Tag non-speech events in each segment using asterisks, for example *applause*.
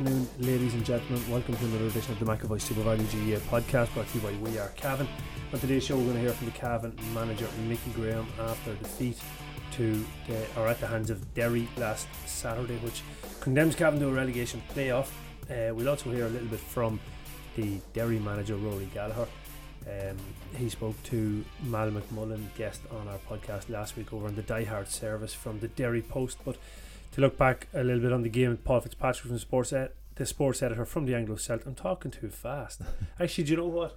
Afternoon, ladies and gentlemen. Welcome to another edition of the McAvoy Super Value GAA podcast brought to you by We Are Cavan. On today's show, we're going to hear from the Cavan manager, Mickey Graham, after defeat to the, or at the hands of Derry last Saturday, which condemns Cavan to a relegation playoff. Uh, we'll also hear a little bit from the Derry manager, Rory Gallagher. Um, he spoke to Mal McMullen, guest on our podcast last week over on the Die Hard service from the Derry Post. But to look back a little bit on the game, Paul Fitzpatrick from the sports ed- the sports editor from the Anglo Celt. I'm talking too fast. *laughs* Actually, do you know what?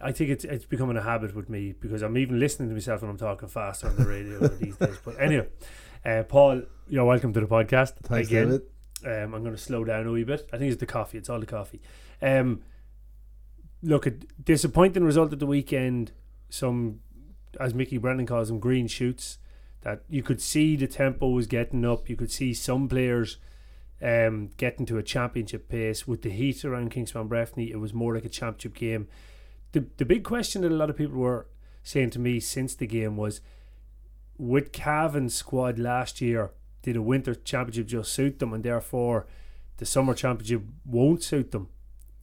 I think it's it's becoming a habit with me because I'm even listening to myself when I'm talking fast on the radio *laughs* these days. But anyway, uh, Paul, you're welcome to the podcast Thanks, again. David. Um, I'm going to slow down a wee bit. I think it's the coffee. It's all the coffee. Um, look, a disappointing result at the weekend. Some, as Mickey Brennan calls them, green shoots. That you could see the tempo was getting up. You could see some players um, getting to a championship pace with the heat around Kingspan Breffni. It was more like a championship game. The the big question that a lot of people were saying to me since the game was, with Cavan's squad last year, did a winter championship just suit them, and therefore the summer championship won't suit them?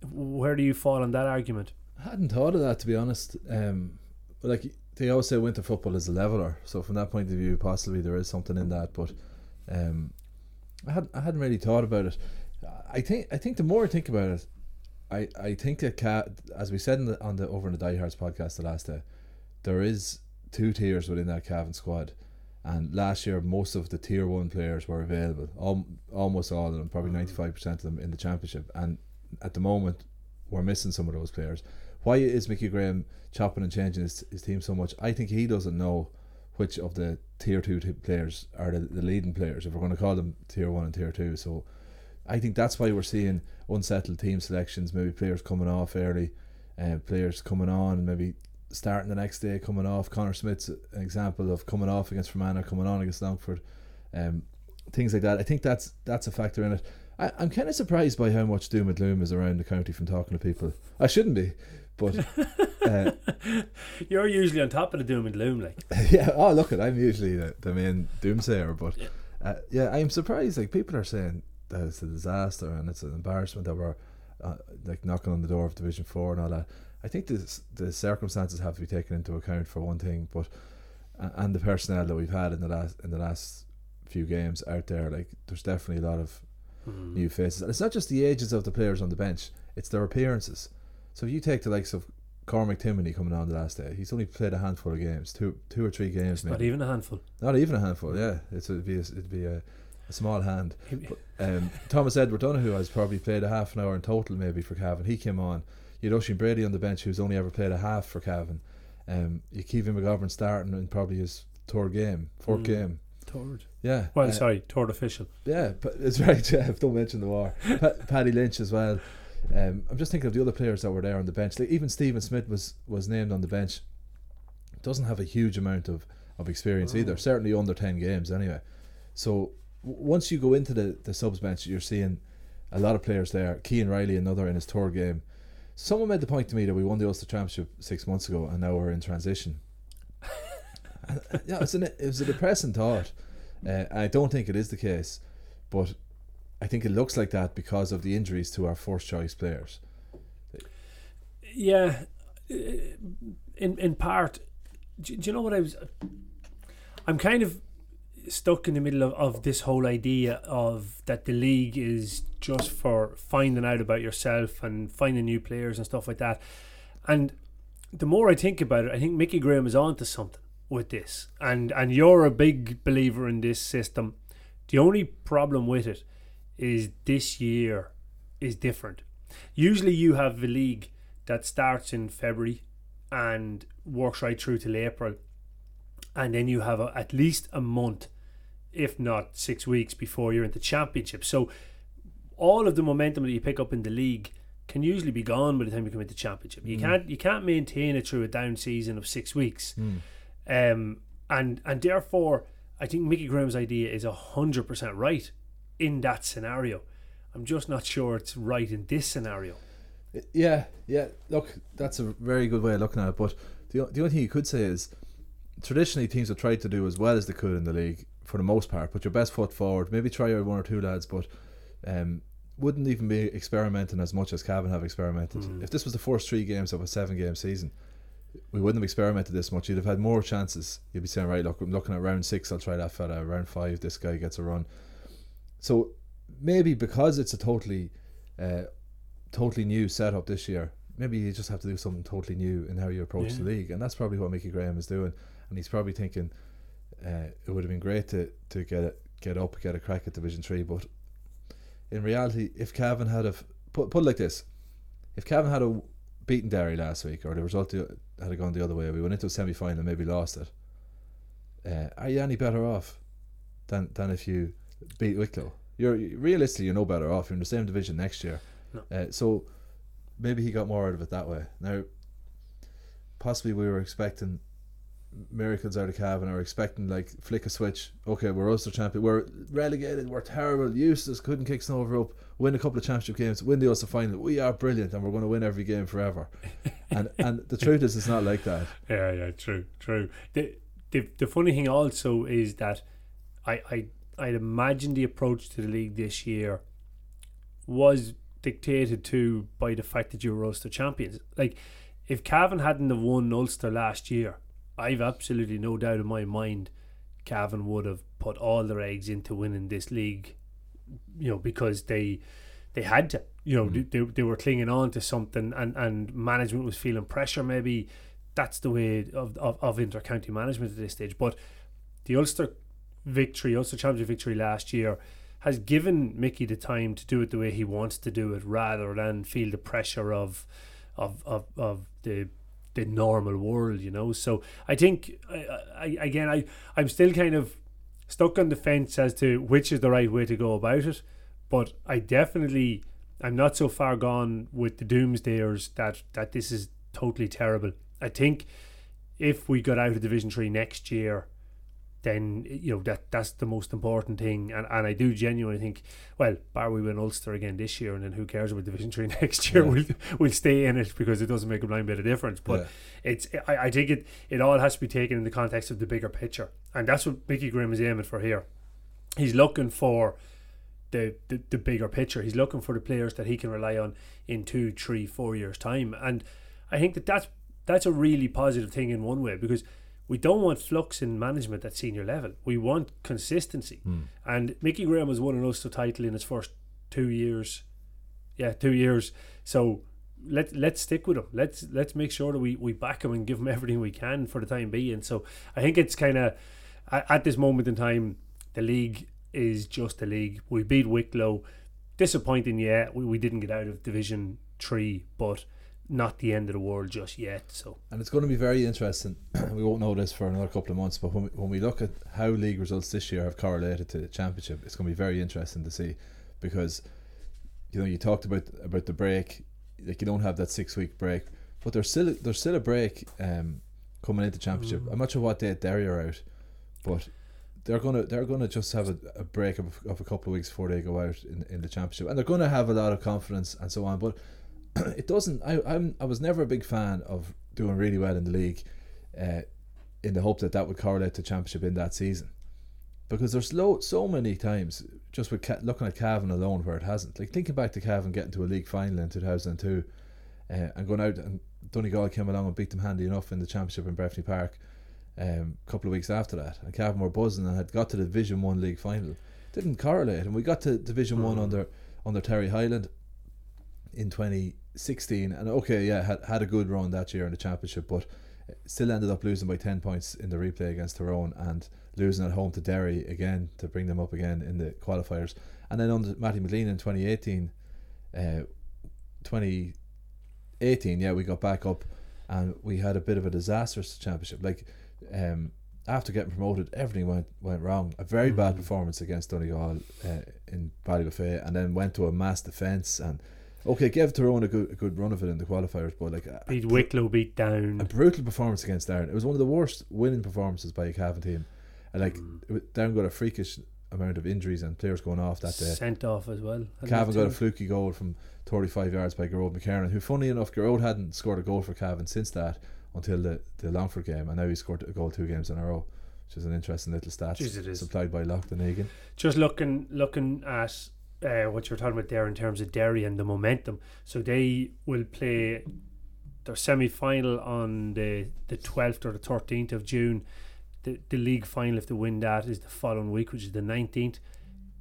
Where do you fall on that argument? I hadn't thought of that to be honest. Um, like they always say, winter football is a leveler. So from that point of view, possibly there is something in that. But um, I had I hadn't really thought about it. I think I think the more I think about it, I, I think that Ca- as we said in the, on the over in the Die Diehards podcast the last day, there is two tiers within that Cavan squad. And last year, most of the tier one players were available. Al- almost all of them, probably mm-hmm. ninety five percent of them in the championship. And at the moment, we're missing some of those players. Why is Mickey Graham chopping and changing his, his team so much? I think he doesn't know which of the tier two players are the, the leading players, if we're going to call them tier one and tier two. So I think that's why we're seeing unsettled team selections, maybe players coming off early, uh, players coming on, maybe starting the next day, coming off. Connor Smith's an example of coming off against Fermanagh, coming on against Longford. Um, things like that. I think that's that's a factor in it. I, I'm kind of surprised by how much doom and gloom is around the county from talking to people. I shouldn't be, but *laughs* uh, You're usually on top of the doom and gloom, like. *laughs* yeah. Oh, look, it. I'm usually the, the main doomsayer, but uh, yeah, I'm surprised. Like people are saying that it's a disaster and it's an embarrassment that we're uh, like knocking on the door of Division Four and all that. I think the the circumstances have to be taken into account for one thing, but and the personnel that we've had in the last in the last few games out there, like there's definitely a lot of new faces. And it's not just the ages of the players on the bench; it's their appearances. So if you take the likes of Cormac Timoney coming on the last day, he's only played a handful of games, two two or three games, maybe. Not even a handful. Not even a handful. Yeah, it's it'd be a, it'd be a, a small hand. Um, Thomas Edward Donoghue has probably played a half an hour in total, maybe for Cavan. He came on. You had Oisin Brady on the bench, who's only ever played a half for Cavan. Um, you Kevin McGovern starting in probably his third game, fourth Mm. game. Third. Yeah. Well, uh, sorry, third official. Yeah, but it's *laughs* right, Jeff. Don't mention the war. Pa- Paddy Lynch as well. Um, I'm just thinking of the other players that were there on the bench. Like even Stephen Smith was was named on the bench. Doesn't have a huge amount of, of experience either. Certainly under ten games anyway. So w- once you go into the, the subs bench, you're seeing a lot of players there. Kean Riley, another in his tour game. Someone made the point to me that we won the Ulster Championship six months ago, and now we're in transition. *laughs* Uh, yeah, it's an, it was a depressing thought. Uh, I don't think it is the case, but I think it looks like that because of the injuries to our first choice players. Yeah, uh, in in part. Do, do you know what I was? I'm kind of stuck in the middle of, of this whole idea of that the league is just for finding out about yourself and finding new players and stuff like that. And the more I think about it, I think Mickey Graham is onto something with this. And and you're a big believer in this system. The only problem with it is this year is different. Usually you have the league that starts in February and works right through till April, and then you have a, at least a month, if not six weeks, before you're in the championship. So all of the momentum that you pick up in the league can usually be gone by the time you come into championship. You Mm. can't you can't maintain it through a down season of six weeks, Mm. um, and and therefore I think Mickey Graham's idea is hundred percent right in that scenario. I'm just not sure it's right in this scenario. Yeah, yeah. Look, that's a very good way of looking at it. But the the only thing you could say is, traditionally teams have tried to do as well as they could in the league for the most part. Put your best foot forward. Maybe try out one or two lads, but um, wouldn't even be experimenting as much as Cavan have experimented. Mm. If this was the first three games of a seven game season, we wouldn't have experimented this much. You'd have had more chances. You'd be saying, right, look, I'm looking at round six. I'll try that fella. Round five, this guy gets a run. So maybe because it's a totally, uh, totally new setup this year, maybe you just have to do something totally new in how you approach Yeah. the league, and that's probably what Mickey Graham is doing. And he's probably thinking uh, it would have been great to to get get up, get a crack at Division Three, but in reality, if Cavan had have put put it like this, if Cavan had a beaten Derry last week, or the result had gone the other way, we went into a semi final and maybe lost it. Uh, are you any better off than than if you beat Wicklow? You're realistically you're no better off. You're in the same division next year, No. uh, so maybe he got more out of it that way. Now, possibly we were expecting miracles out of Cavan, or expecting like flick a switch. Okay, we're Ulster champion. We're relegated. We're terrible. Useless. Couldn't kick snow over rope. Win a couple of championship games. Win the Ulster final. We are brilliant, and we're going to win every game forever. *laughs* and and the truth is, it's not like that. Yeah, yeah, true, true. The the, the funny thing also is that I, I I'd imagine the approach to the league this year was dictated to by the fact that you were Ulster champions. Like if Cavan hadn't have won Ulster last year, I've absolutely no doubt in my mind Cavan would have put all their eggs into winning this league. You know, because they they had to. You know, Mhm. they, they were clinging on to something, and, and management was feeling pressure. Maybe that's the way of, of, of inter-county management at this stage. But the Ulster victory, Ulster Championship victory last year, has given Mickey the time to do it the way he wants to do it, rather than feel the pressure of of of, of the the normal world. You know, so I think I, I, again I I'm still kind of stuck on the fence as to which is the right way to go about it. But I definitely I'm not so far gone with the doomsdayers that that this is totally terrible. I think if we got out of Division Three next year, then you know that that's the most important thing. And, and I do genuinely think, well, bar we win Ulster again this year, and then who cares about Division *laughs* Three next year? Yeah. We'll we'll stay in it because it doesn't make a blind bit of difference. But Yeah. it's I, I think it it all has to be taken in the context of the bigger picture, and that's what Mickey Graham is aiming for here. He's looking for the, the the bigger picture. He's looking for the players that he can rely on in two, three, four years time, and I think that that's that's a really positive thing in one way because we don't want flux in management at senior level. We want consistency, Mm. and Mickey Graham has won an Ulster title in his first two years. Yeah, two years. So let let's stick with him. Let's let's make sure that we, we back him and give him *laughs* everything we can for the time being. So I think it's kind of at, at this moment in time, the league is just a league. We beat Wicklow. Disappointing, yeah. We, we didn't get out of Division Three, but not the end of the world just yet. So And it's going to be very interesting. *clears throat* we won't know this for another couple of months, but when we, when we look at how league results this year have correlated to the championship, it's going to be very interesting to see because you know you talked about about the break, like you don't have that six week break, but there's still there's still a break um, coming into championship. Mm. I'm not sure what date Derry are out, but they're gonna they're gonna just have a, a break of, of a couple of weeks before they go out in, in the championship, and they're gonna have a lot of confidence and so on. But *clears throat* it doesn't. I I'm I was never a big fan of doing really well in the league, uh, in the hope that that would correlate to championship in that season, because there's low, so many times just with Ca- looking at Cavan alone where it hasn't. Like thinking back to Cavan getting to a league final in 2002, uh, and going out and Donegal came along and beat them handy enough in the championship in Breffni Park. Um, a couple of weeks after that, and Cavan were buzzing and had got to the Division One league final. Didn't correlate, and we got to Division One Mm. under under Terry Hyland in 2016 and okay yeah had, had a good run that year in the championship but still ended up losing by 10 points in the replay against Tyrone and losing at home to Derry again to bring them up again in the qualifiers and then under Mattie McGleenan in 2018 uh, 20 18, yeah, we got back up, and we had a bit of a disastrous championship. Like, um, after getting promoted, everything went went wrong. A very bad performance against Donegal uh, in Ballybofey, and then went to a mass defence and. Okay, gave Tyrone a good a good run of it in the qualifiers, but like a, Beat Wicklow, beat down. a brutal performance against Down. It was one of the worst winning performances by a Cavan team. And like Mm. Down got a freakish amount of injuries and players going off that day. Sent off as well. Cavan got a fluky goal from 35 yards by Gearóid McKiernan, who, funny enough, Gearóid hadn't scored a goal for Cavan since that until the, the Longford game, and now he scored a goal two games in a row, which is an interesting little stat Jeez, it is. supplied by Loughlin Egan. just looking looking at uh, what you're talking about there in terms of Derry and the momentum. So they will play their semi final on the the twelfth or the thirteenth of June. The the league final, if they win that, is the following week, which is the nineteenth.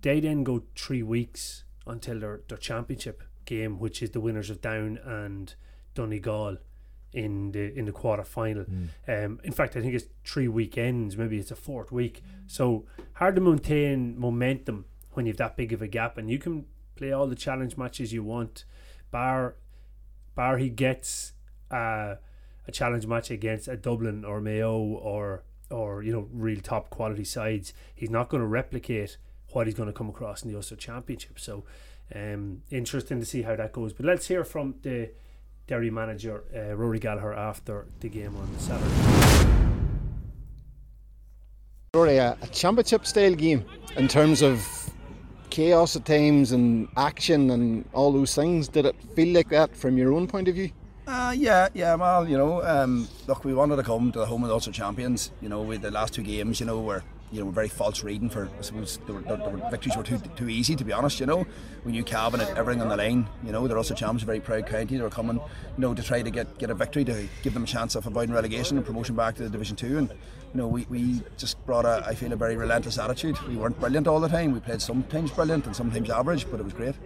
They then go three weeks until their, their championship game, which is the winners of Down and Donegal in the in the quarter final. Um, in fact, I think it's three weekends. Maybe it's a fourth week. So hard to maintain momentum when you've that big of a gap, and you can play all the challenge matches you want. Bar, bar he gets uh, a challenge match against a Dublin or Mayo or or you know real top quality sides. He's not going to replicate what he's going to come across in the Ulster Championship. So um, interesting to see how that goes. But let's hear from the Derry manager uh, Rory Gallagher after the game on Saturday. Rory, a, a championship style game in terms of chaos at times and action and all those things. Did it feel like that from your own point of view? Uh, yeah, yeah, well, you know, um, look, we wanted to come to the home of the Ulster champions. You know, with the last two games, you know, were you know very false reading for. I suppose the, there were victories were too too easy to be honest. You know, we knew Cavan had everything on the line. You know, the Ulster champions, a very proud county. They were coming, you know, to try to get get a victory to give them a chance of avoiding relegation and promotion back to the Division Two. And you know, we, we just brought a, I feel, a very relentless attitude. We weren't brilliant all the time. We played sometimes brilliant and sometimes average, but it was great.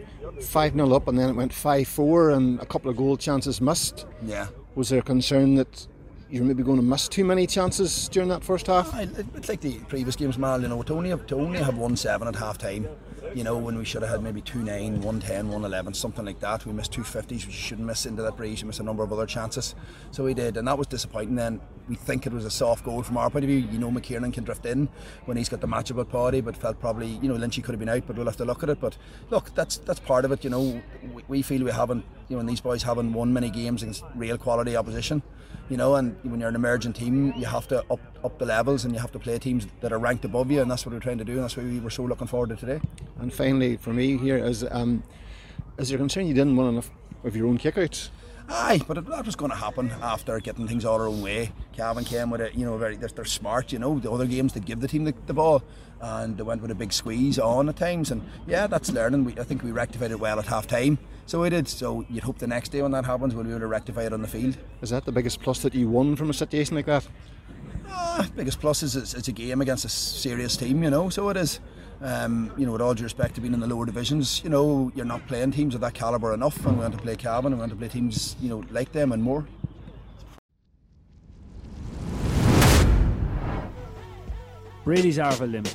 5 0 up and then it went 5 4 and a couple of goal chances missed. Yeah. Was there concern that you're maybe going to miss too many chances during that first half? It's like the previous games, Mal. You know, to only have, to only have one seven at half time. You know, when we should have had maybe two nine, one ten, one eleven, something like that. We missed two fifties. We shouldn't miss into that breeze. We missed a number of other chances. So we did, and that was disappointing. Then we think it was a soft goal from our point of view. You know, McKiernan can drift in when he's got the match about party, but felt probably you know Lynchy could have been out. But we'll have to look at it. But look, that's that's part of it. You know, we, we feel we haven't. You know, and these boys haven't won many games against real quality opposition you know, and when you're an emerging team, you have to up up the levels and you have to play teams that are ranked above you, and that's what we're trying to do, and that's why we were so looking forward to today. And finally, for me here, is um, is there concern you didn't win enough of your own kickouts? Aye, but it, that was going to happen after getting things all our own way. Cavan came with it, you know, very they're, they're smart, you know. The other games they give the team the, the ball, and they went with a big squeeze on at times, and yeah, that's learning. We, I think we rectified it well at half time, so we did. So you'd hope the next day when that happens, we'll be able to rectify it on the field. Is that the biggest plus that you won from a situation like that? Ah, biggest plus is it's, it's a game against a serious team, you know. So it is. Um, you know, with all due respect to being in the lower divisions, you know, you're not playing teams of that calibre enough, and we want to play Cavan, and we want to play teams, you know, like them and more. Brady's Arva Limited,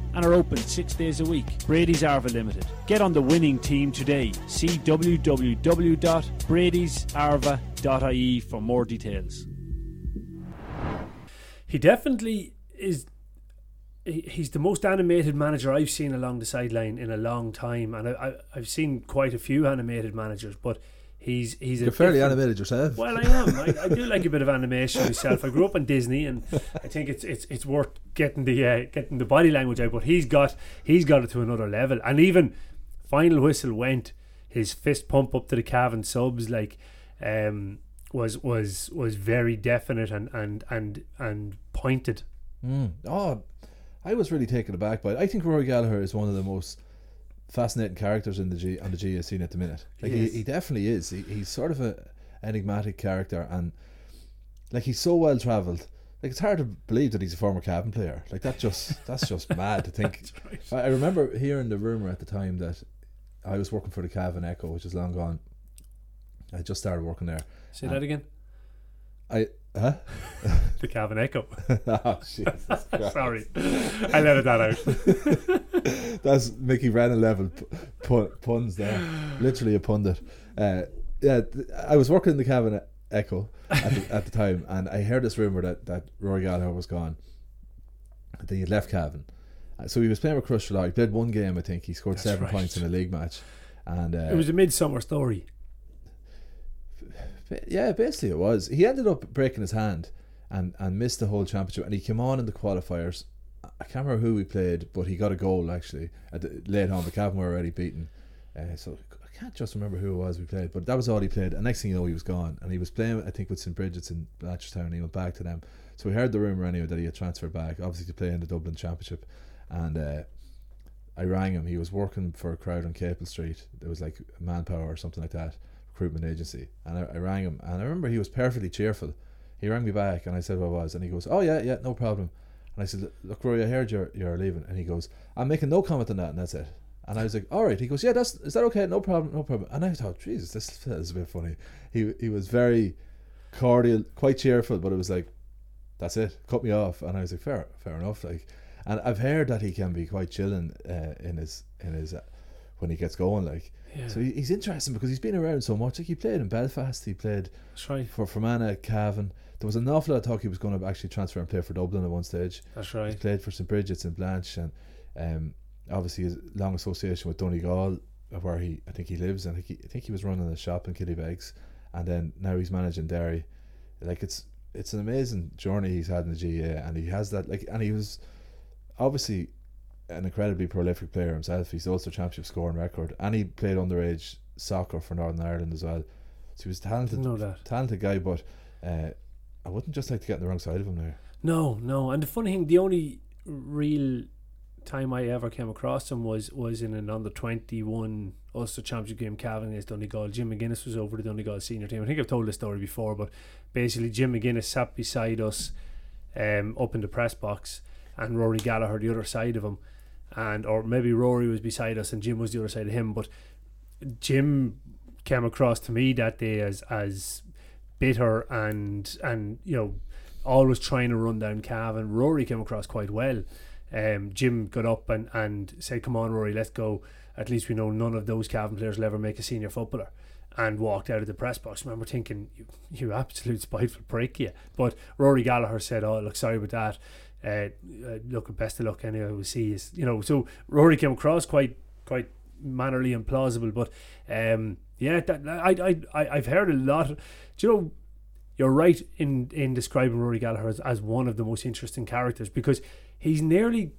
and are open six days a week. Brady's Arva Limited. Get on the winning team today. See www.bradysarva.ie for more details. He definitely is. He's the most animated manager I've seen along the sideline in a long time, and I, I, I've seen quite a few animated managers, but he's he's a You're fairly animated yourself. Well, I am. I, I do like a bit of animation myself. I grew up on Disney, and I think it's it's it's worth getting the uh, getting the body language out. But he's got he's got it to another level, and even final whistle went his fist pump up to the Cavan subs like um, was was was very definite and and and and pointed. Mm. Oh, I was really taken aback by it. I think Rory Gallagher is one of the most fascinating characters in the G on the GAA scene at the minute. Like He he, he, definitely is. He, he's sort of a enigmatic character and like he's so well travelled like it's hard to believe that he's a former Cavan player. Like that just that's just *laughs* mad to think. I, I remember hearing the rumor at the time that I was working for the Cavan Echo, which is long gone. I just started working there. Say that again. I huh? The Cavan Echo. *laughs* oh Jesus *laughs* Christ. Sorry, I let that out. *laughs* That's Mickey Brennan level p- puns there. Literally a pundit. Uh, yeah, th- I was working in the Cavan Echo at the, at the time, and I heard this rumor that, that Rory Gallagher was gone. That he had left Cavan. Uh, So he was playing with Crusher He played one game, I think. He scored That's seven right. points in a league match. And uh, It was a midsummer story. Yeah, basically it was. He ended up breaking his hand and, and missed the whole championship. And he came on in the qualifiers. I can't remember who we played, but he got a goal actually at the, late on. The Cavan were already beaten, uh, so I can't just remember who it was we played. But that was all he played. And next thing you know, he was gone. And he was playing, I think, with St Brigid's in Blanchardstown. And he went back to them. So we heard the rumor anyway that he had transferred back, obviously to play in the Dublin Championship. And uh, I rang him. He was working for a crowd on Capel Street. There was like Manpower or something like that, recruitment agency. And I, I rang him, and I remember he was perfectly cheerful. He rang me back, and I said what I was, and he goes, "Oh yeah, yeah, no problem." And I said, "Look, Rory, I heard you're you're leaving," and he goes, "I'm making no comment on that, and that's it." And I was like, "All right." He goes, "Yeah, that's is that okay? No problem, no problem." And I thought, Jesus, this is a bit funny. He he was very cordial, quite cheerful, but it was like, "That's it, cut me off." And I was like, "Fair, fair enough." Like, and I've heard that he can be quite chilling uh, in his in his when he gets going. Like, Yeah, so he, he's interesting because he's been around so much. Like he played in Belfast, he played that's right. for Fermanagh, Cavan. There was an awful lot of talk he was going to actually transfer and play for Dublin at one stage. That's right. He played for St Brigid's and Blanche, and um, obviously his long association with Donegal, where he I think he lives, and I think he, I think he was running a shop in Killybegs, and then now he's managing Derry. Like it's it's an amazing journey he's had in the GAA, and he has that like, and he was obviously an incredibly prolific player himself. He's also championship scoring record, and he played underage soccer for Northern Ireland as well. So he was talented, know that. talented guy, but uh, I wouldn't just like to get on the wrong side of him there. No, no. And the funny thing, the only real time I ever came across him was was in an under twenty one Ulster Championship game, Cavan against Donegal. Jim McGuinness was over the Donegal senior team. I think I've told this story before, but basically Jim McGuinness sat beside us um, up in the press box and Rory Gallagher the other side of him. And or maybe Rory was beside us and Jim was the other side of him. But Jim came across to me that day as as bitter and and you know always trying to run down Cavan. Rory came across quite well. Um, Jim got up and, and said, "Come on, Rory, let's go. At least we know none of those Cavan players will ever make a senior footballer." And walked out of the press box. I remember thinking, "You, you absolute spiteful prick, yeah." But Rory Gallagher said, "Oh, look, sorry about that. Uh, uh, look, best of luck anyway. We'll see Is You know, so Rory came across quite quite mannerly and plausible. But um, yeah, that, I, I, I've heard a lot. Do you know? You're right in in describing Rory Gallagher as, as one of the most interesting characters because he's nearly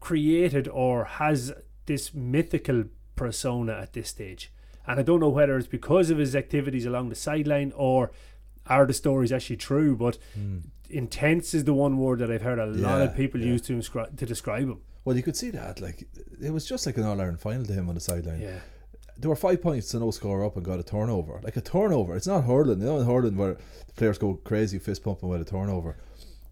created or has this mythical persona at this stage. And I don't know whether it's because of his activities along the sideline or are the stories actually true, but intense is the one word that I've heard a lot of people yeah. use to inscri- to describe him. Well, you could see that. Like it was just like an All Ireland final to him on the sideline. Yeah. There were five points to no score up and got a turnover. Like a turnover. It's not hurling. You know in hurling where the players go crazy fist pumping with a turnover.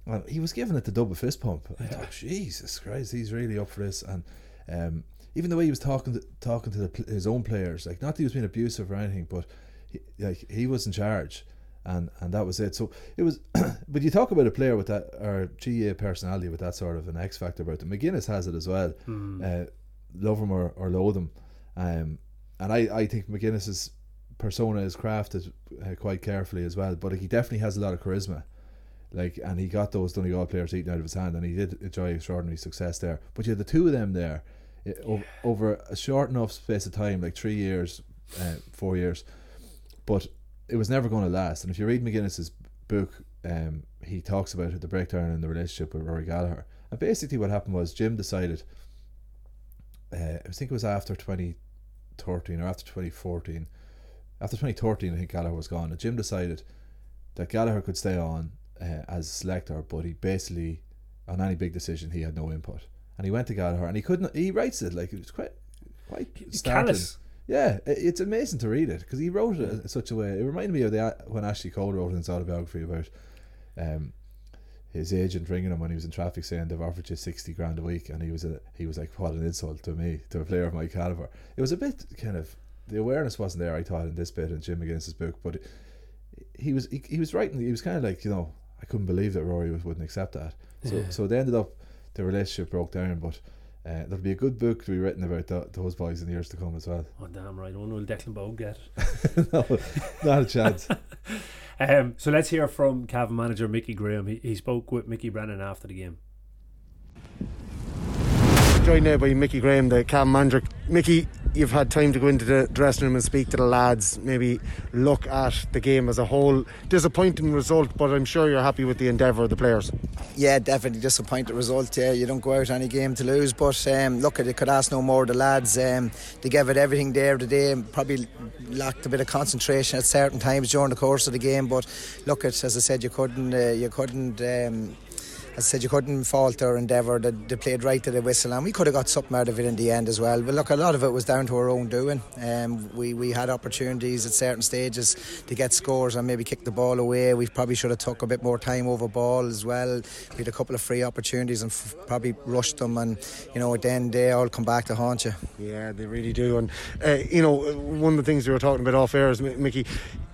And he was giving it the double fist pump. I thought, Jesus Christ, he's really up for this. And um, even the way he was talking to talking to the, his own players, like not that he was being abusive or anything, but he, like he was in charge, and and that was it. So it was. *clears throat* but you talk about a player with that or GA personality with that sort of an X factor about them. McGuinness has it as well. Uh, love him or, or loathe him, um, and I I think McGuinness's persona is crafted uh, quite carefully as well. But he definitely has a lot of charisma like and he got those Donegal players eaten out of his hand and he did enjoy extraordinary success there but you had the two of them there eh, o- over a short enough space of time like three years uh, four years but it was never going to last and if you read McGuinness's book um, he talks about the breakdown in the relationship with Rory Gallagher and basically what happened was Jim decided uh, I think it was after 2013 or after 2014 after 2013 I think Gallagher was gone and Jim decided that Gallagher could stay on uh, as selector, but he basically on any big decision he had no input. And he went to Gallagher, and he couldn't. He writes it like it was quite, quite startling. Callous. Yeah, it's amazing to read it because he wrote it in such a way. It reminded me of the when Ashley Cole wrote his autobiography about um, his agent ringing him when he was in traffic saying they've offered you sixty grand a week, and he was a, he was like, what an insult to me, to a player of my caliber. It was a bit kind of the awareness wasn't there. I thought in this bit in Jim McGuinness's book, but he was he, he was writing. He was kind of like you know I couldn't believe that Rory was, wouldn't accept that. So Yeah. so they ended up the relationship broke down, but. Uh, there'll be a good book to be written about th- those boys in the years to come as well. Oh damn right, one will Declan Bogue get. *laughs* no, not a chance. *laughs* Um, so let's hear from Cavan manager Mickey Graham. He, he spoke with Mickey Brennan after the game. Joined now by Mickey Graham, the cam manager. Mickey, you've had time to go into the dressing room and speak to the lads, maybe look at the game as a whole. Disappointing result, but I'm sure you're happy with the endeavour of the players. Yeah, definitely disappointed result. Yeah, you don't go out any game to lose, but um, look, they could ask no more. The lads, um, they gave it everything there today. Probably lacked a bit of concentration at certain times during the course of the game, but look, at as I said, you couldn't, uh, you couldn't. Um, as I said, you couldn't fault their endeavour. They, they played right to the whistle, and we could have got something out of it in the end as well. But look, a lot of it was down to our own doing. Um, we we had opportunities at certain stages to get scores and maybe kick the ball away. We probably should have took a bit more time over ball as well. We had a couple of free opportunities and f- probably rushed them, and you know, then they all come back to haunt you. Yeah, they really do. And, uh, you know, one of the things we were talking about off air is, Mickey,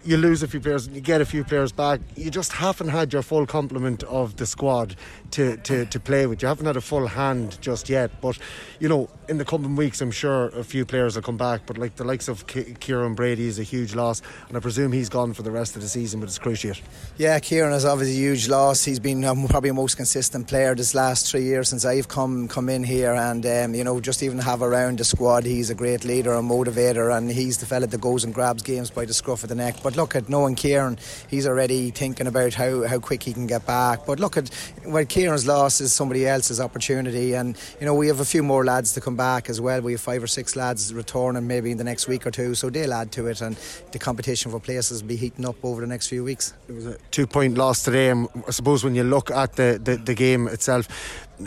you lose a few players, and you get a few players back. You just haven't had your full complement of the squad to, to, to play with. You haven't had a full hand just yet. But, you know, in the coming weeks, I'm sure a few players will come back. But, like, the likes of Ki- Kieran Brady is a huge loss. And I presume he's gone for the rest of the season with his cruciate. Yeah, Kieran is obviously a huge loss. He's been um, probably the most consistent player this last three years since I've come come in here, and um, you know just even have around the squad, he's a great leader and motivator, and he's the fella that goes and grabs games by the scruff of the neck. But look at knowing Kieran, he's already thinking about how, how quick he can get back. But look at well, Kieran's loss is somebody else's opportunity, and you know we have a few more lads to come back as well. We have five or six lads returning maybe in the next week or two, so they'll add to it, and the competition for places will be heating up over the next few weeks. It was a two point loss today. And I suppose when you look at the, the, the game itself,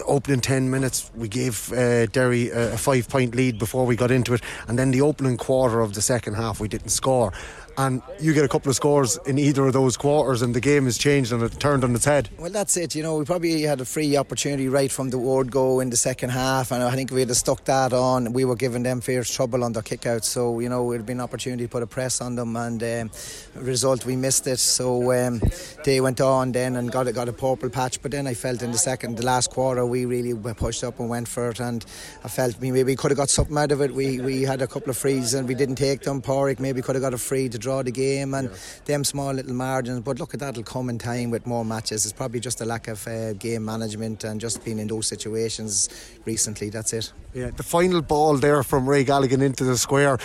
opening 10 minutes, we gave uh, Derry a five point lead before we got into it. And then the opening quarter of the second half, we didn't score. And you get a couple of scores in either of those quarters, and the game has changed and it turned on its head. Well, that's it. You know, we probably had a free opportunity right from the word go in the second half, and I think if we had stuck that on, we were giving them fierce trouble on their kickouts. So, you know, it would been an opportunity to put a press on them, and um, result we missed it. So um, they went on then and got got a purple patch. But then I felt in the second, the last quarter, we really pushed up and went for it, and I felt we maybe we could have got something out of it. We we had a couple of frees and we didn't take them. Pádraig maybe could have got a free to draw the game, and them small little margins. But look, at that'll come in time with more matches. It's probably just a lack of uh, game management and just being in those situations recently. That's it. Yeah, the final ball there from Ray Galligan into the square.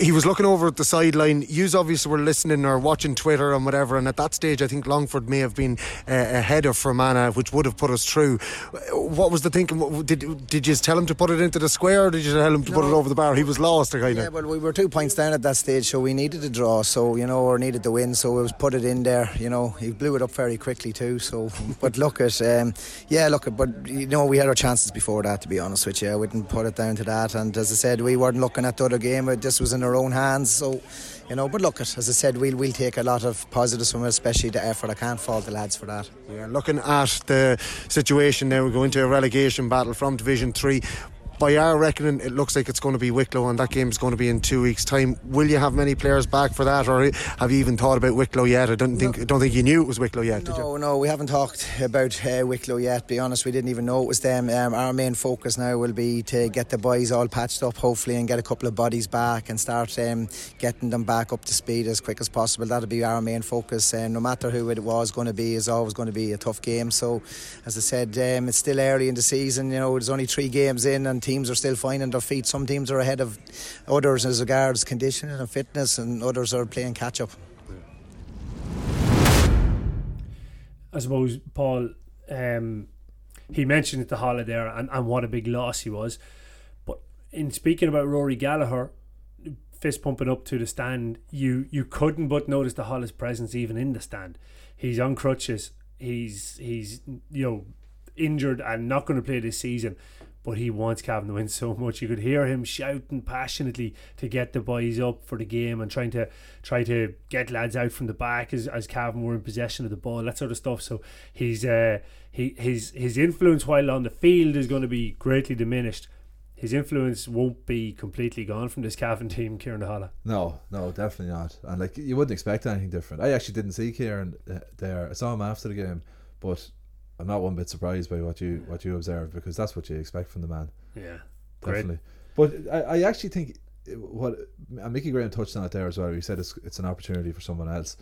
He was looking over at the sideline. Yous obviously were listening or watching Twitter and whatever. And at that stage, I think Longford may have been uh, ahead of Fermanagh, which would have put us through. What was the thinking? Did did you tell him to put it into the square? or Did you tell him to put it over the bar? He was lost, kind Yeah, well, we were two points down at that stage, so we needed a draw. So you know, or needed the win. So it was put it in there. You know, he blew it up very quickly too. So, *laughs* but look at, um, yeah, look at, but you know, we had our chances before that. To be honest with you, I wouldn't put it down to that. And as I said, we weren't looking at the other game. This was in our own hands. So. You know, but look, at, as I said, we'll we'll take a lot of positives from it, especially the effort. I can't fault the lads for that. Yeah, looking at the situation now, we're going to a relegation battle from Division Three. By our reckoning, it looks like it's going to be Wicklow, and that game is going to be in two weeks' time. Will you have many players back for that, or have you even thought about Wicklow yet? I don't think I don't think you knew it was Wicklow yet, did you? No, no, we haven't talked about uh, Wicklow yet. Be honest, we didn't even know it was them. Um, our main focus now will be to get the boys all patched up, hopefully, and get a couple of bodies back and start um, getting them back up to speed as quick as possible. That'll be our main focus. And no matter who it was going to be, is always going to be a tough game. So, as I said, um, it's still early in the season. You know, there's only three games in, and teams are still finding their feet. Some teams are ahead of others as regards conditioning and fitness, and others are playing catch up. I suppose Paul, um, he mentioned at the holiday there and, and what a big loss he was. But in speaking about Rory Gallagher, fist pumping up to the stand, you you couldn't but notice the Hollis presence even in the stand. He's on crutches. He's he's you know injured and not going to play this season. But he wants Cavan to win so much. You could hear him shouting passionately to get the boys up for the game and trying to try to get lads out from the back as, as Cavan were in possession of the ball, that sort of stuff. So he's uh, he his his influence while on the field is going to be greatly diminished. His influence won't be completely gone from this Cavan team, Kieran Holla. No, no, definitely not. And like you wouldn't expect anything different. I actually didn't see Kieran uh, there. I saw him after the game, but I'm not one bit surprised by what you what you observed because that's what you expect from the man. Yeah, definitely. But I, I actually think what and Mickey Graham touched on it there as well. He said it's it's an opportunity for someone else.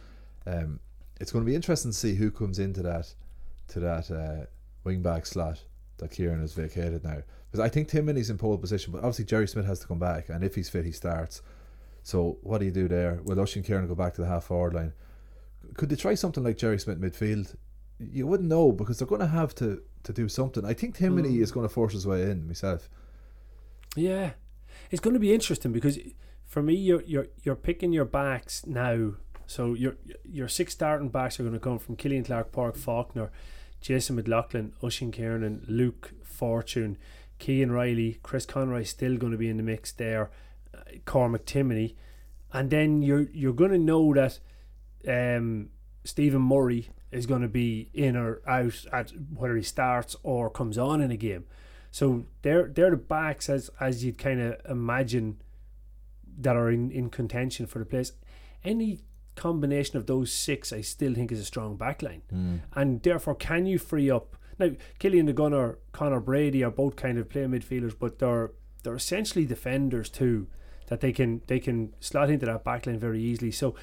Um, it's going to be interesting to see who comes into that to that uh, wing back slot that Kieran has vacated now. Because I think Timoney's in pole position, but obviously Jerry Smith has to come back, and if he's fit, he starts. So what do you do there? Will Oisin Kiernan go back to the half forward line? Could they try something like Jerry Smith midfield you wouldn't know because they're going to have to to do something. I think Timoney mm. is going to force his way in myself. Yeah, it's going to be interesting because for me, you're you're you're picking your backs now. So your your six starting backs are going to come from Killian Clarke, Pádraig Faulkner, Jason McLaughlin, Oisin Kiernan, Luke Fortune, Kean Riley, Chris Conroy still going to be in the mix there, uh, Cormac Timoney, and then you're you're going to know that um, Stephen Murray is going to be in or out at whether he starts or comes on in a game. So they're they're the backs as as you'd kind of imagine that are in, in contention for the place. Any combination of those six, I still think is a strong backline, mm. and therefore, can you free up now? Killian the Gunner, Connor Brady are both kind of play midfielders, but they're they're essentially defenders too. That they can they can slot into that backline very easily. So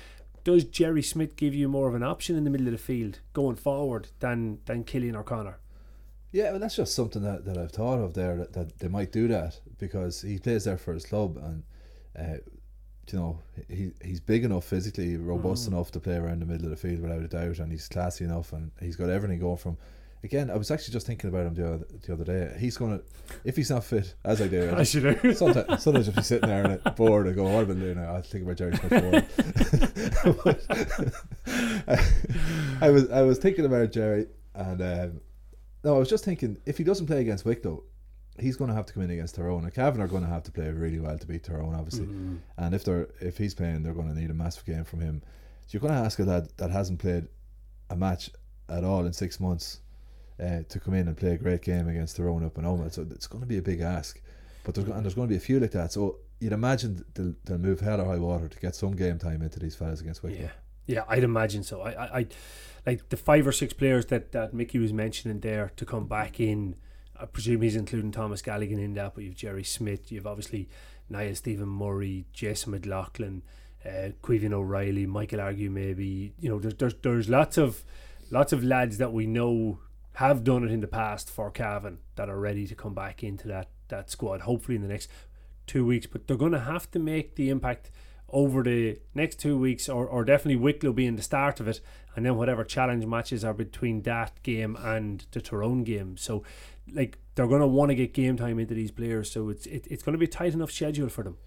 does Jerry Smith give you more of an option in the middle of the field going forward than than Killian O'Connor? Yeah, well, that's just something that, that I've thought of there that, that they might do that because he plays there for his club and uh, you know he he's big enough physically, robust mm. enough to play around the middle of the field without a doubt, and he's classy enough and he's got everything going from again, I was actually just thinking about him the other, the other day. He's gonna, if he's not fit, as I do, *laughs* as you do. Sometimes, sometimes if he's sitting there and bored, I go, "What have I doing now?" I think about Jerry Smith. *laughs* I, was I was thinking about Jerry, and um, no, I was just thinking if he doesn't play against Wicklow, he's going to have to come in against Tyrone. And Cavan are going to have to play really well to beat Tyrone, obviously. Mm-hmm. And if they're if he's playing, they're going to need a massive game from him. So you're going to ask a lad that hasn't played a match at all in six months uh, to come in and play a great game against Tyrone up and Omagh. So it's going to be a big ask. But there's, and there's going to be a few like that. So you'd imagine they'll, they'll move hell or high water to get some game time into these fellas against Wicklow. Yeah, yeah, I'd imagine so. I, I, I, like the five or six players that, that Mickey was mentioning there to come back in. I presume he's including Thomas Galligan in that, but you've Jerry Smith, you've obviously Niall Stephen Murray, Jason McLaughlin, uh, Kevin O'Reilly, Michael Argue, maybe. You know, there's there's there's lots of lots of lads that we know have done it in the past for Cavan that are ready to come back into that that squad. Hopefully in the next two weeks, but they're going to have to make the impact over the next two weeks, or, or definitely Wicklow being the start of it, and then whatever challenge matches are between that game and the Tyrone game. So, like they're going to want to get game time into these players, so it's it, it's going to be a tight enough schedule for them.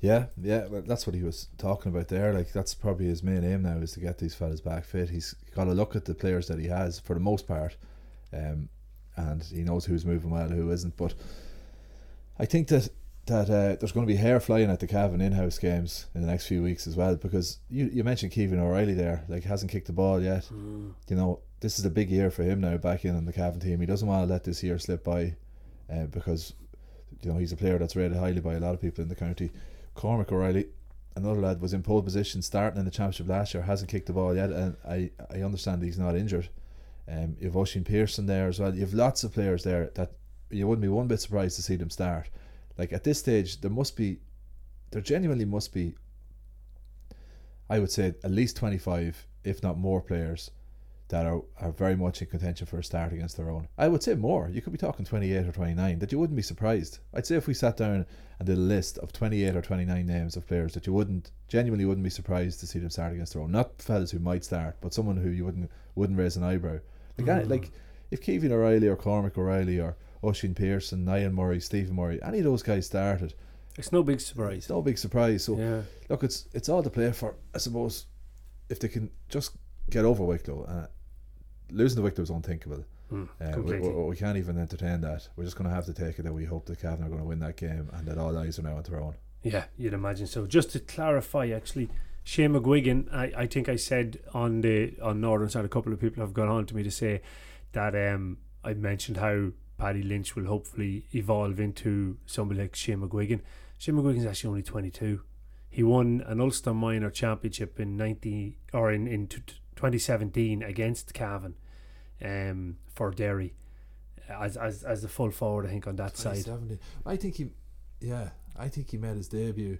Yeah, yeah, that's what he was talking about there. Like that's probably his main aim now is to get these fellas back fit. He's got to look at the players that he has for the most part um, and he knows who's moving well, who isn't. But I think that that uh, there's going to be hair flying at the Cavan in-house games in the next few weeks as well because you you mentioned Kevin O'Reilly there, like hasn't kicked the ball yet. Mm. You know, this is a big year for him now back in on the Cavan team. He doesn't want to let this year slip by, uh, because you know he's a player that's rated highly by a lot of people in the county. Cormac O'Reilly, another lad, was in pole position starting in the championship last year, hasn't kicked the ball yet, and I I understand he's not injured. Um, you've Oisin Pearson there as well. You've lots of players there that you wouldn't be one bit surprised to see them start. Like at this stage, there must be, there genuinely must be. I would say at least twenty five, if not more, players that are, are very much in contention for a start against Tyrone. I would say more. You could be talking 28 or 29 that you wouldn't be surprised. I'd say if we sat down and did a list of 28 or 29 names of players that you wouldn't genuinely wouldn't be surprised to see them start against Tyrone. Not fellas who might start, but someone who you wouldn't wouldn't raise an eyebrow. Like, mm. like if Kevin O'Reilly or Cormac O'Reilly or Oisin Pearson, Niall Murray, Stephen Murray, any of those guys started. It's no big surprise. It's no big surprise. So yeah. look, it's it's all to play for. I suppose if they can just get over Wicklow, uh, losing the Wicklow is unthinkable. Mm, Uh, we, we, we can't even entertain that. We're just going to have to take it that we hope that Cavan are going to win that game and that all eyes are now on Tyrone. Yeah, you'd imagine so. Just to clarify, actually, Shane McGuigan, I, I think I said on the on Northern side, a couple of people have gone on to me to say that um, I mentioned how Paddy Lynch will hopefully evolve into somebody like Shane McGuigan. Shane McGuigan's actually only 22. He won an Ulster Minor Championship in 90 or in, in t- t- 2017 against Cavan um, for Derry as, as as the full forward, I think, on that side. 2070. I think he, yeah, I think he made his debut.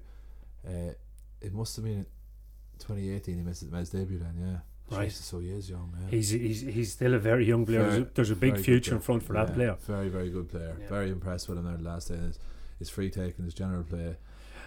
Uh, it must have been 2018. He made his, debut then, yeah. Right. Jesus, so he is young. Yeah. He's, he's he's still a very young player. There's a, there's a big future in front for that player. Very, very good player. Yeah. Very impressed with him there the last day. His, his free taking, his general play,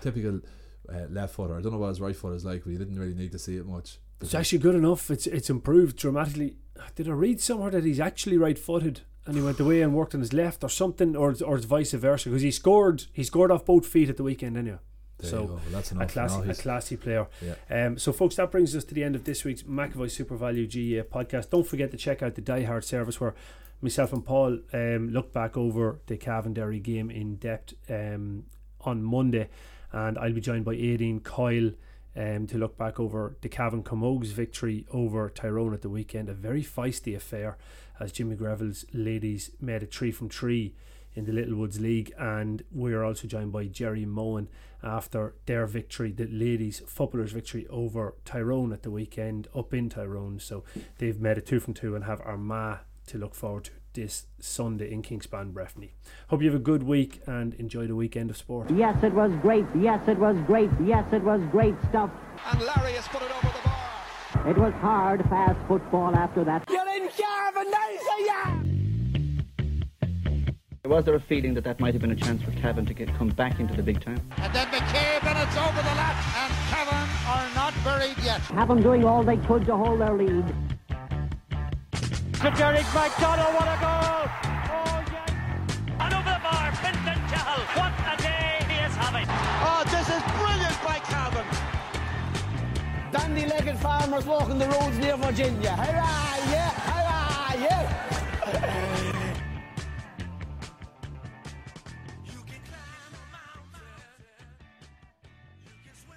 typical uh, left footer. I don't know what his right foot is like, but you didn't really need to see it much. It's actually good enough. It's it's improved dramatically. Did I read somewhere that he's actually right-footed and he went away and worked on his left or something, or or it's vice versa? Because he scored he scored off both feet at the weekend, anyway. There so you go. Well, that's a classy, a classy player. Yeah. Um, so, folks, that brings us to the end of this week's McAvoy Super Value GAA podcast. Don't forget to check out the Die Hard service where myself and Paul um, look back over the Cavan-Derry game in depth um, on Monday, and I'll be joined by Aideen Coyle. Um, to look back over the Cavan Camogues victory over Tyrone at the weekend, a very feisty affair as Jimmy Greville's ladies made a three from three in the Littlewoods League, and we are also joined by Jerry Mowen after their victory, the ladies footballers' victory over Tyrone at the weekend up in Tyrone. So they've made a two from two and have Armagh to look forward to this Sunday in Kingspan Breffni. Hope you have a good week and enjoy the weekend of sport. Yes, it was great. Yes, it was great. Yes, it was great stuff. And Larry has put it over the bar. It was hard, fast football after that. Was there a feeling that that might have been a chance for Cavan to get come back into the big time? It's over the lap. And Cavan are not buried yet. Have them doing all they could to hold their lead. To Derek McDonald, what a goal! Oh, yes! And over the bar, Fintan Cahill. What a day he is having! Oh, this is brilliant by Cavan. Dandy-legged farmers walking the roads near Virginia. Hurrah, yeah, hurrah, yeah.